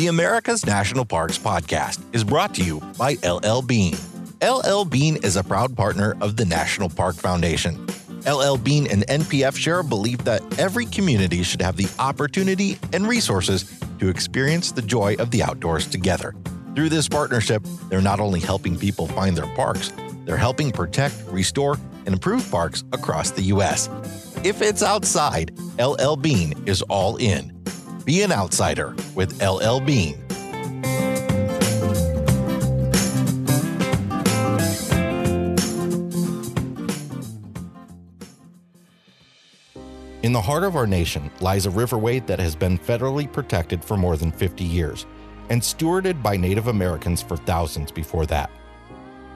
The America's National Parks podcast is brought to you by LL Bean. LL Bean is a proud partner of the National Park Foundation. LL Bean and NPF share a belief that every community should have the opportunity and resources to experience the joy of the outdoors together. Through this partnership, they're not only helping people find their parks, they're helping protect, restore, and improve parks across the U.S. If it's outside, LL Bean is all in. Be an outsider with LL Bean. In the heart of our nation lies a riverway that has been federally protected for more than 50 years and stewarded by Native Americans for thousands before that.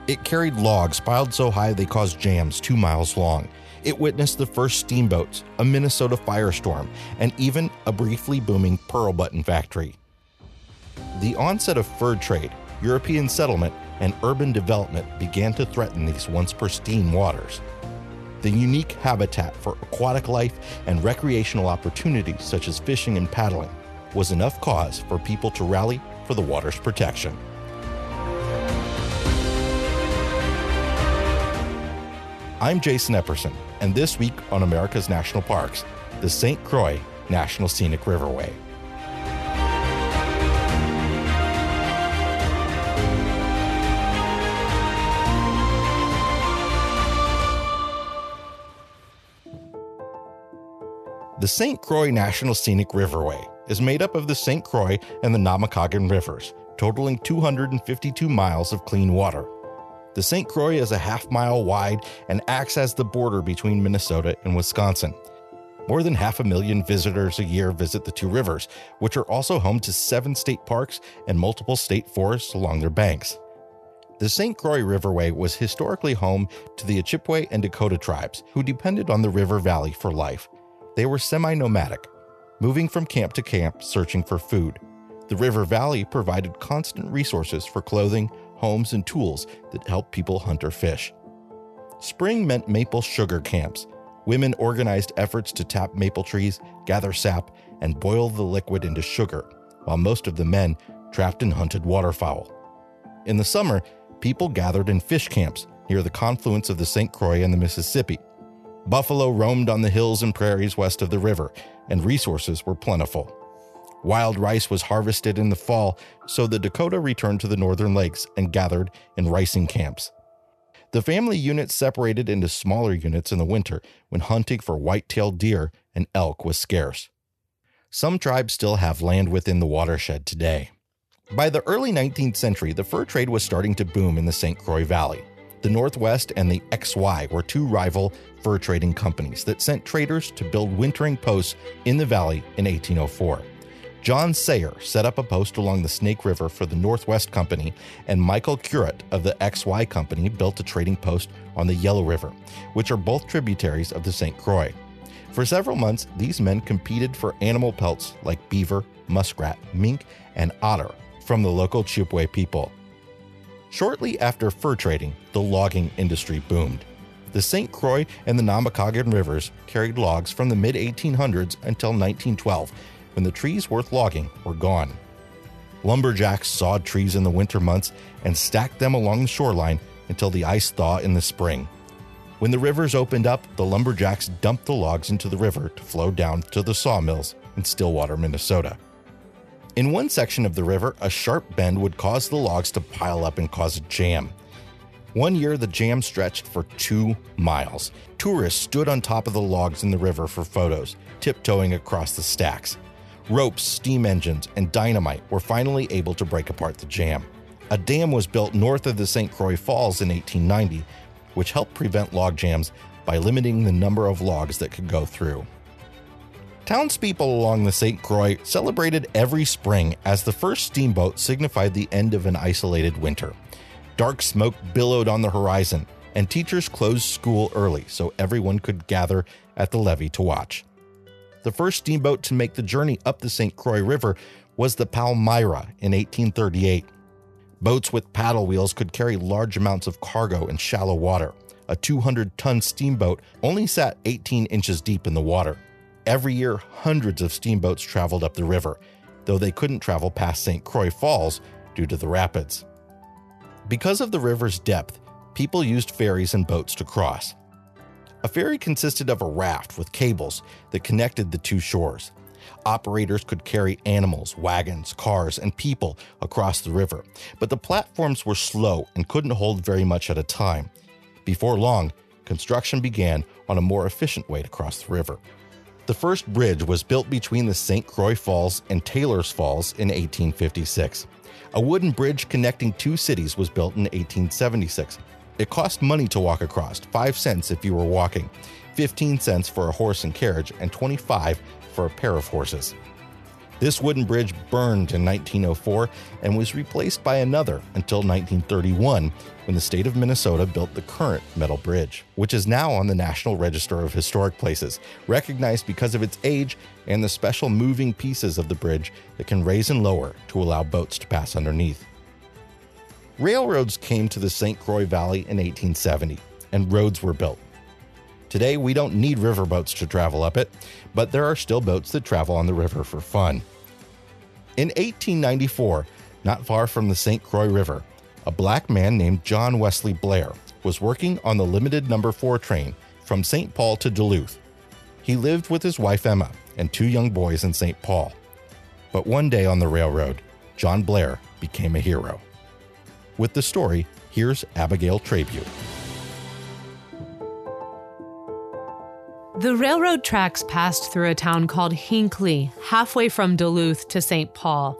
It carried logs piled so high they caused jams two miles long. It witnessed the first steamboats, a Minnesota firestorm, and even a briefly booming pearl button factory. The onset of fur trade, European settlement, and urban development began to threaten these once pristine waters. The unique habitat for aquatic life and recreational opportunities such as fishing and paddling was enough cause for people to rally for the water's protection. I'm Jason Epperson, and this week on America's National Parks, the St. Croix National Scenic Riverway. The St. Croix National Scenic Riverway is made up of the St. Croix and the Namekagon rivers, totaling 252 miles of clean water. The St. Croix is a half mile wide and acts as the border between Minnesota and Wisconsin. More than half a million visitors a year visit the two rivers, which are also home to seven state parks and multiple state forests along their banks. The St. Croix Riverway was historically home to the Ojibwe and Dakota tribes, who depended on the river valley for life. They were semi nomadic, moving from camp to camp searching for food. The river valley provided constant resources for clothing, homes, and tools that helped people hunt or fish. Spring meant maple sugar camps. Women organized efforts to tap maple trees, gather sap, and boil the liquid into sugar, while most of the men trapped and hunted waterfowl. In the summer, people gathered in fish camps near the confluence of the St. Croix and the Mississippi. Buffalo roamed on the hills and prairies west of the river, and resources were plentiful. Wild rice was harvested in the fall, so the Dakota returned to the northern lakes and gathered in ricing camps. The family units separated into smaller units in the winter when hunting for white-tailed deer and elk was scarce. Some tribes still have land within the watershed today. By the early 19th century, the fur trade was starting to boom in the St. Croix Valley. The Northwest and the XY were two rival fur trading companies that sent traders to build wintering posts in the valley in 1804. John Sayer set up a post along the Snake River for the Northwest Company, and Michael Curot of the XY Company built a trading post on the Yellow River, which are both tributaries of the St. Croix. For several months, these men competed for animal pelts like beaver, muskrat, mink, and otter from the local Chippewa people. Shortly after fur trading, the logging industry boomed. The St. Croix and the Namekagon rivers carried logs from the mid 1800s until 1912 when the trees worth logging were gone. Lumberjacks sawed trees in the winter months and stacked them along the shoreline until the ice thaw in the spring. When the rivers opened up, the lumberjacks dumped the logs into the river to flow down to the sawmills in Stillwater, Minnesota. In one section of the river, a sharp bend would cause the logs to pile up and cause a jam. One year, the jam stretched for two miles. Tourists stood on top of the logs in the river for photos, tiptoeing across the stacks. Ropes, steam engines, and dynamite were finally able to break apart the jam. A dam was built north of the St. Croix Falls in 1890, which helped prevent log jams by limiting the number of logs that could go through. Townspeople along the St. Croix celebrated every spring as the first steamboat signified the end of an isolated winter. Dark smoke billowed on the horizon, and teachers closed school early so everyone could gather at the levee to watch. The first steamboat to make the journey up the St. Croix River was the Palmyra in 1838. Boats with paddle wheels could carry large amounts of cargo in shallow water. A 200 ton steamboat only sat 18 inches deep in the water. Every year, hundreds of steamboats traveled up the river. though they couldn't travel past St. Croix Falls due to the rapids. Because of the river's depth, people used ferries and boats to cross. A ferry consisted of a raft with cables that connected the two shores. Operators could carry animals, wagons, cars, and people across the river, but the platforms were slow and couldn't hold very much at a time. Before long, construction began on a more efficient way to cross the river. The first bridge was built between the St. Croix Falls and Taylor's Falls in 1856. A wooden bridge connecting two cities was built in 1876. It cost money to walk across, 5 cents if you were walking, 15 cents for a horse and carriage, and 25 for a pair of horses. This wooden bridge burned in 1904 and was replaced by another until 1931 when the state of Minnesota built the current metal bridge, which is now on the National Register of Historic Places, recognized because of its age and the special moving pieces of the bridge that can raise and lower to allow boats to pass underneath. Railroads came to the St. Croix Valley in 1870, and roads were built. Today, we don't need riverboats to travel up it, but there are still boats that travel on the river for fun. In 1894, not far from the St. Croix River, a black man named John Wesley Blair was working on the limited number 4 train from St. Paul to Duluth. He lived with his wife Emma and two young boys in St. Paul. But one day on the railroad, John Blair became a hero. With the story, here's Abigail Trabue. The railroad tracks passed through a town called Hinckley, halfway from Duluth to St. Paul.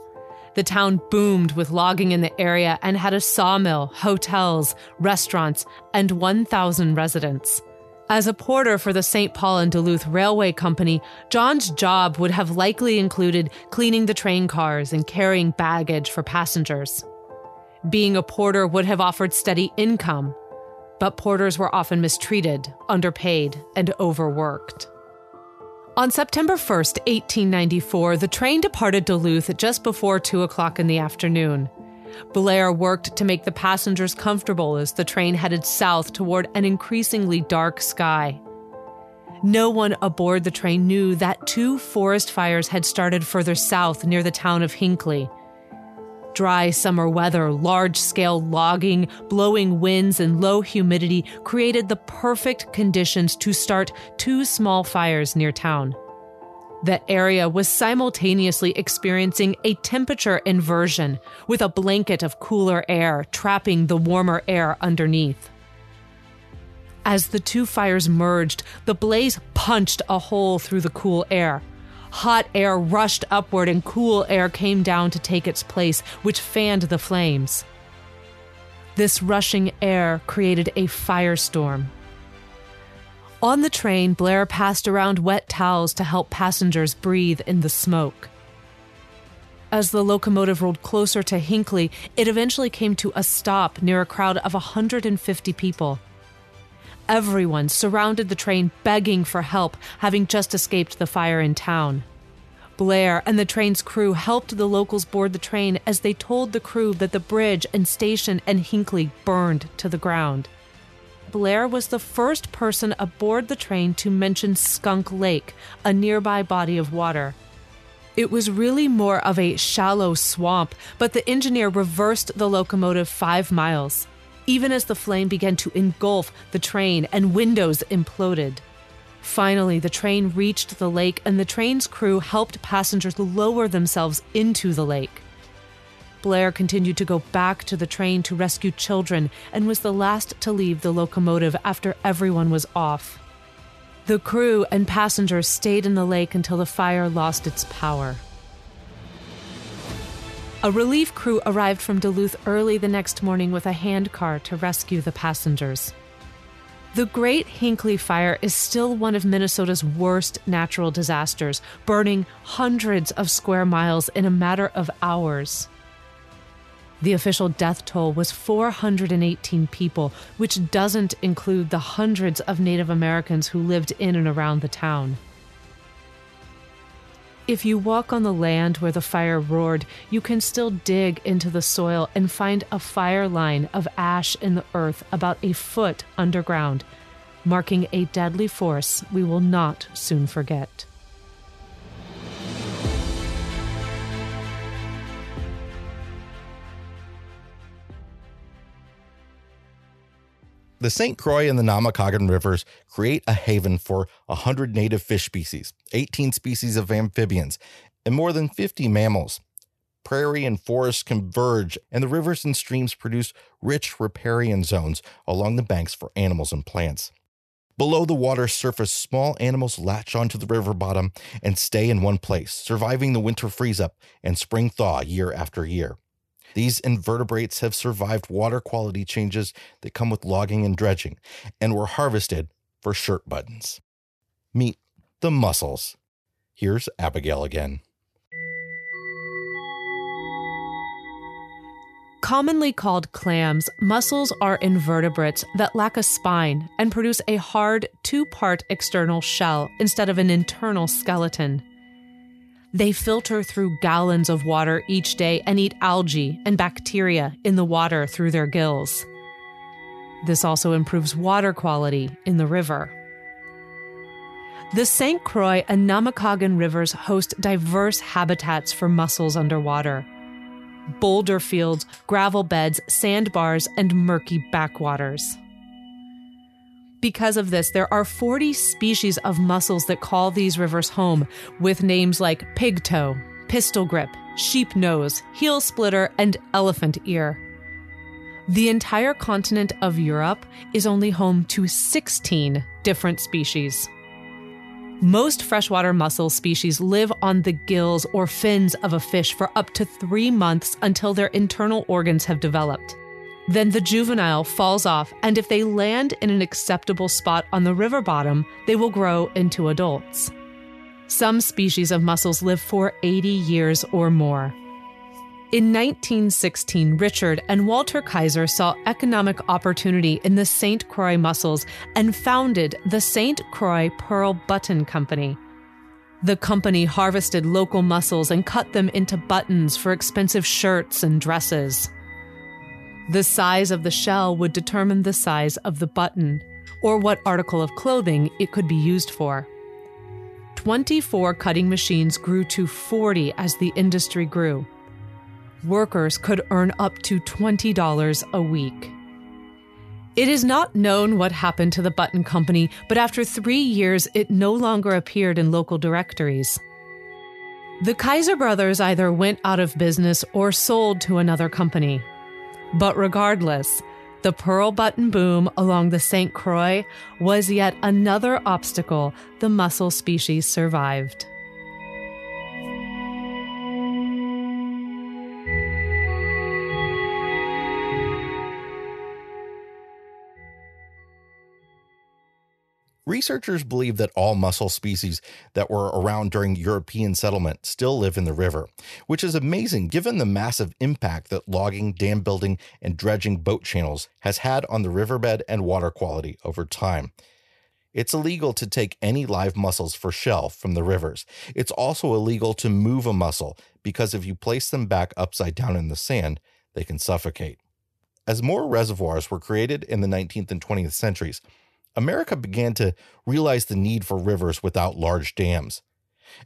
The town boomed with logging in the area and had a sawmill, hotels, restaurants, and 1,000 residents. As a porter for the St. Paul and Duluth Railway Company, John's job would have likely included cleaning the train cars and carrying baggage for passengers. Being a porter would have offered steady income, but porters were often mistreated, underpaid, and overworked. On September 1st, 1894, the train departed Duluth at just before 2 o'clock in the afternoon. Blair worked to make the passengers comfortable as the train headed south toward an increasingly dark sky. No one aboard the train knew that two forest fires had started further south near the town of Hinckley. Dry summer weather, large scale logging, blowing winds, and low humidity created the perfect conditions to start two small fires near town. The area was simultaneously experiencing a temperature inversion with a blanket of cooler air trapping the warmer air underneath. As the two fires merged, the blaze punched a hole through the cool air, Hot air rushed upward and cool air came down to take its place, which fanned the flames. This rushing air created a firestorm. On the train, Blair passed around wet towels to help passengers breathe in the smoke. As the locomotive rolled closer to Hinckley, it eventually came to a stop near a crowd of 150 people. Everyone surrounded the train begging for help, having just escaped the fire in town. Blair and the train's crew helped the locals board the train as they told the crew that the bridge and station and Hinckley burned to the ground. Blair was the first person aboard the train to mention Skunk Lake, a nearby body of water. It was really more of a shallow swamp, but the engineer reversed the locomotive five miles even as the flame began to engulf the train and windows imploded. Finally, the train reached the lake, and the train's crew helped passengers lower themselves into the lake. Blair continued to go back to the train to rescue children and was the last to leave the locomotive after everyone was off. The crew and passengers stayed in the lake until the fire lost its power. A relief crew arrived from Duluth early the next morning with a handcar to rescue the passengers. The Great Hinckley Fire is still one of Minnesota's worst natural disasters, burning hundreds of square miles in a matter of hours. The official death toll was 418 people, which doesn't include the hundreds of Native Americans who lived in and around the town. If you walk on the land where the fire roared, you can still dig into the soil and find a fire line of ash in the earth about a foot underground, marking a deadly force we will not soon forget. The St. Croix and the Namekagon rivers create a haven for 100 native fish species, 18 species of amphibians, and more than 50 mammals. Prairie and forest converge, and the rivers and streams produce rich riparian zones along the banks for animals and plants. Below the water's surface, small animals latch onto the river bottom and stay in one place, surviving the winter freeze up and spring thaw year after year. These invertebrates have survived water quality changes that come with logging and dredging and were harvested for shirt buttons. Meet the mussels. Here's Abigail again. Commonly called clams, mussels are invertebrates that lack a spine and produce a hard two part external shell instead of an internal skeleton. They filter through gallons of water each day and eat algae and bacteria in the water through their gills. This also improves water quality in the river. The St. Croix and Namekagon rivers host diverse habitats for mussels underwater boulder fields, gravel beds, sandbars, and murky backwaters. Because of this, there are 40 species of mussels that call these rivers home, with names like pigtoe, pistol grip, sheep nose, heel splitter, and elephant ear. The entire continent of Europe is only home to 16 different species. Most freshwater mussel species live on the gills or fins of a fish for up to three months until their internal organs have developed. Then the juvenile falls off, and if they land in an acceptable spot on the river bottom, they will grow into adults. Some species of mussels live for 80 years or more. In 1916, Richard and Walter Kaiser saw economic opportunity in the St. Croix mussels and founded the St. Croix Pearl Button Company. The company harvested local mussels and cut them into buttons for expensive shirts and dresses. The size of the shell would determine the size of the button, or what article of clothing it could be used for. 24 cutting machines grew to 40 as the industry grew workers could earn up to $20 a week. It is not known what happened to the Button Company, but after three years, it no longer appeared in local directories. The Kaiser brothers either went out of business or sold to another company. But regardless, the pearl button boom along the St. Croix was yet another obstacle the mussel species survived. Researchers believe that all mussel species that were around during European settlement still live in the river, which is amazing given the massive impact that logging, dam building, and dredging boat channels has had on the riverbed and water quality over time. It's illegal to take any live mussels for shell from the rivers. It's also illegal to move a mussel because if you place them back upside down in the sand, they can suffocate. As more reservoirs were created in the 19th and 20th centuries, America began to realize the need for rivers without large dams.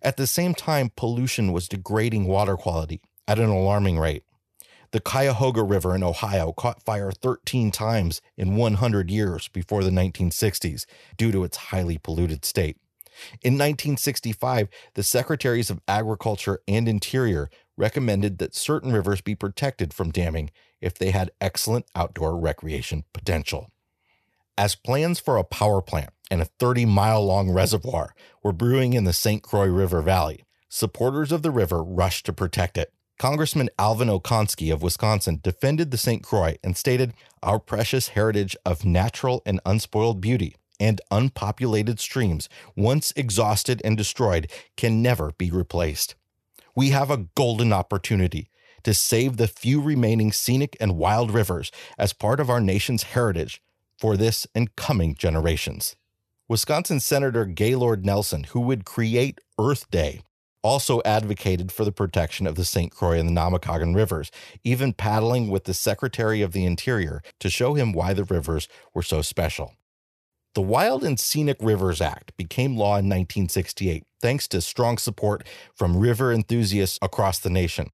At the same time, pollution was degrading water quality at an alarming rate. The Cuyahoga River in Ohio caught fire 13 times in 100 years before the 1960s due to its highly polluted state. In 1965, the Secretaries of Agriculture and Interior recommended that certain rivers be protected from damming if they had excellent outdoor recreation potential as plans for a power plant and a 30 mile long reservoir were brewing in the St. Croix River Valley. Supporters of the river rushed to protect it. Congressman Alvin O'Konski of Wisconsin defended the St. Croix and stated, Our precious heritage of natural and unspoiled beauty and unpopulated streams, once exhausted and destroyed, can never be replaced. We have a golden opportunity to save the few remaining scenic and wild rivers as part of our nation's heritage for this and coming generations. Wisconsin Senator Gaylord Nelson, who would create Earth Day, also advocated for the protection of the St. Croix and the Namekagon rivers, even paddling with the Secretary of the Interior to show him why the rivers were so special. The Wild and Scenic Rivers Act became law in 1968 thanks to strong support from river enthusiasts across the nation.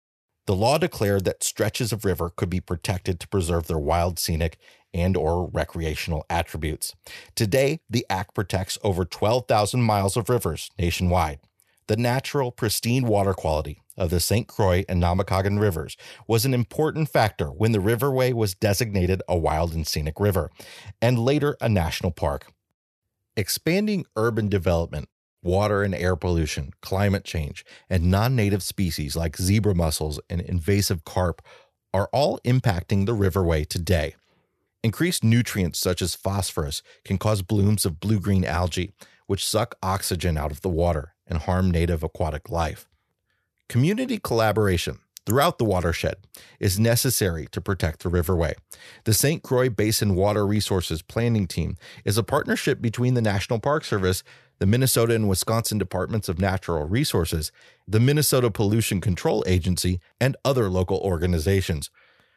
The law declared that stretches of river could be protected to preserve their wild, scenic, and or recreational attributes. Today, the act protects over 12,000 miles of rivers nationwide. The natural, pristine water quality of the St. Croix and Namekagon rivers was an important factor when the riverway was designated a wild and scenic river, and later a national park. Expanding urban development, water and air pollution, climate change, and non native species like zebra mussels and invasive carp are all impacting the riverway today. Increased nutrients such as phosphorus can cause blooms of blue green algae, which suck oxygen out of the water and harm native aquatic life. Community collaboration throughout the watershed is necessary to protect the riverway. The St. Croix Basin Water Resources Planning Team is a partnership between the National Park Service, the Minnesota and Wisconsin Departments of Natural Resources, the Minnesota Pollution Control Agency, and other local organizations.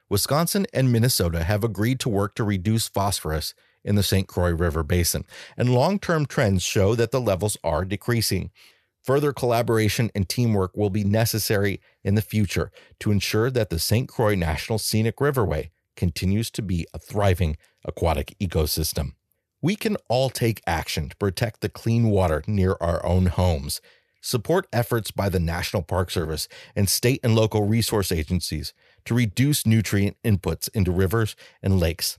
Wisconsin and Minnesota have agreed to work to reduce phosphorus in the St. Croix River Basin, and long term trends show that the levels are decreasing. Further collaboration and teamwork will be necessary in the future to ensure that the St. Croix National Scenic Riverway continues to be a thriving aquatic ecosystem. We can all take action to protect the clean water near our own homes. Support efforts by the National Park Service and state and local resource agencies to reduce nutrient inputs into rivers and lakes.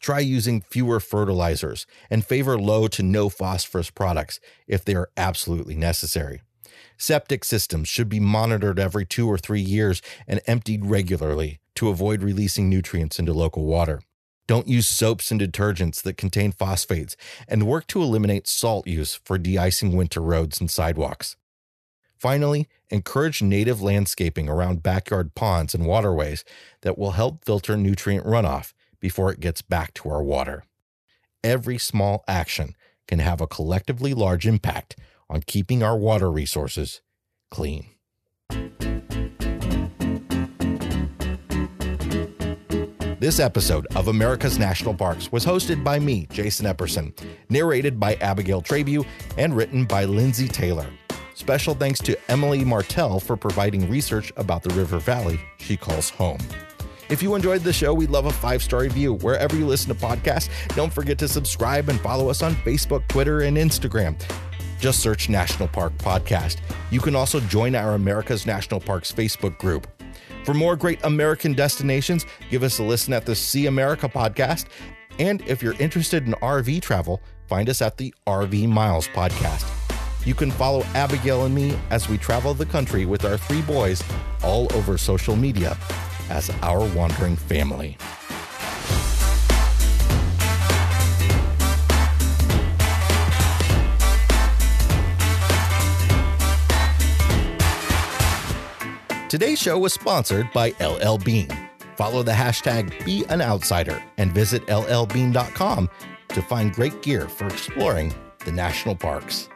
Try using fewer fertilizers and favor low to no phosphorus products if they are absolutely necessary. Septic systems should be monitored every two or three years and emptied regularly to avoid releasing nutrients into local water. Don't use soaps and detergents that contain phosphates and work to eliminate salt use for de-icing winter roads and sidewalks. Finally, encourage native landscaping around backyard ponds and waterways that will help filter nutrient runoff before it gets back to our water. Every small action can have a collectively large impact on keeping our water resources clean. This episode of America's National Parks was hosted by me, Jason Epperson, narrated by Abigail Trabue, and written by Lindsay Taylor. Special thanks to Emily Martell for providing research about the river valley she calls home. If you enjoyed the show, we'd love a five star review wherever you listen to podcasts. Don't forget to subscribe and follow us on Facebook, Twitter, and Instagram. Just search National Park Podcast. You can also join our America's National Parks Facebook group. For more great American destinations, give us a listen at the See America podcast. And if you're interested in RV travel, find us at the RV Miles podcast. You can follow Abigail and me as we travel the country with our three boys all over social media as our wandering family. Today's show was sponsored by LL Bean. Follow the hashtag BeAnOutsider and visit llbean.com to find great gear for exploring the national parks.